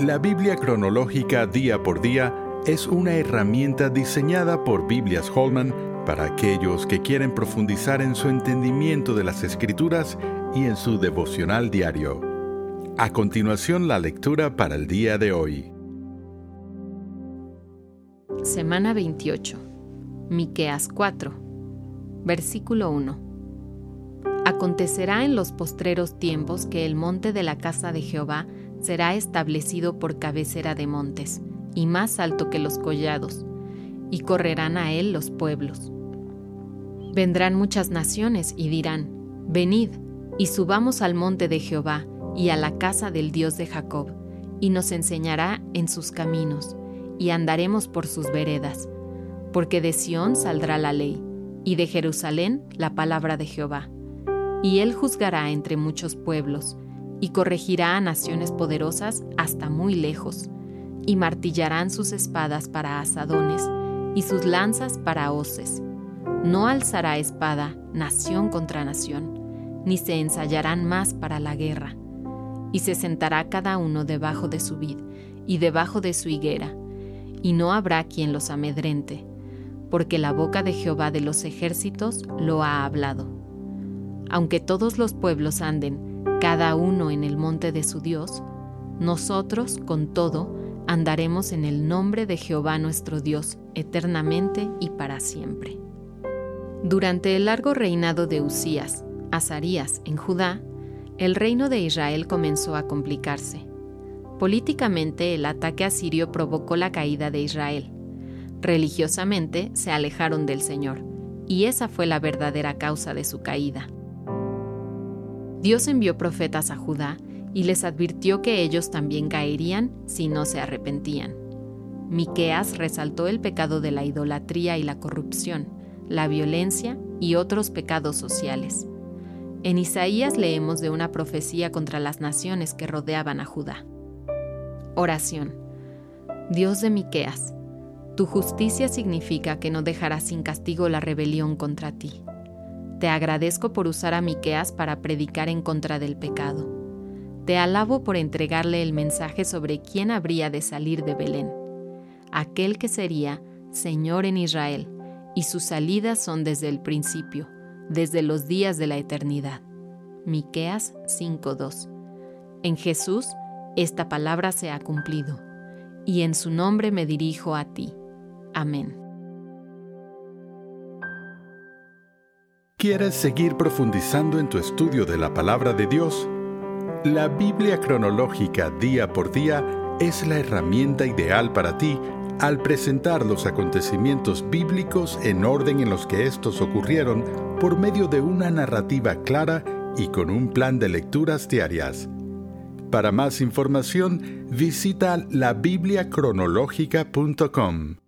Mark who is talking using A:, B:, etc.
A: La Biblia cronológica día por día es una herramienta diseñada por Biblias Holman para aquellos que quieren profundizar en su entendimiento de las escrituras y en su devocional diario. A continuación la lectura para el día de hoy.
B: Semana 28. Miqueas 4. Versículo 1. Acontecerá en los postreros tiempos que el monte de la casa de Jehová será establecido por cabecera de montes, y más alto que los collados, y correrán a él los pueblos. Vendrán muchas naciones y dirán, Venid, y subamos al monte de Jehová, y a la casa del Dios de Jacob, y nos enseñará en sus caminos, y andaremos por sus veredas, porque de Sión saldrá la ley, y de Jerusalén la palabra de Jehová. Y él juzgará entre muchos pueblos, y corregirá a naciones poderosas hasta muy lejos, y martillarán sus espadas para asadones, y sus lanzas para hoces. No alzará espada nación contra nación, ni se ensayarán más para la guerra. Y se sentará cada uno debajo de su vid y debajo de su higuera, y no habrá quien los amedrente, porque la boca de Jehová de los ejércitos lo ha hablado. Aunque todos los pueblos anden, cada uno en el monte de su Dios, nosotros, con todo, andaremos en el nombre de Jehová nuestro Dios, eternamente y para siempre. Durante el largo reinado de Usías, Azarías en Judá, el reino de Israel comenzó a complicarse. Políticamente, el ataque asirio provocó la caída de Israel. Religiosamente, se alejaron del Señor, y esa fue la verdadera causa de su caída. Dios envió profetas a Judá y les advirtió que ellos también caerían si no se arrepentían. Miqueas resaltó el pecado de la idolatría y la corrupción, la violencia y otros pecados sociales. En Isaías leemos de una profecía contra las naciones que rodeaban a Judá. Oración. Dios de Miqueas, tu justicia significa que no dejarás sin castigo la rebelión contra ti. Te agradezco por usar a Miqueas para predicar en contra del pecado. Te alabo por entregarle el mensaje sobre quién habría de salir de Belén, aquel que sería Señor en Israel, y sus salidas son desde el principio desde los días de la eternidad. Miqueas 5:2. En Jesús esta palabra se ha cumplido, y en su nombre me dirijo a ti. Amén.
A: ¿Quieres seguir profundizando en tu estudio de la palabra de Dios? La Biblia cronológica día por día es la herramienta ideal para ti al presentar los acontecimientos bíblicos en orden en los que estos ocurrieron por medio de una narrativa clara y con un plan de lecturas diarias. Para más información, visita labibliacronológica.com.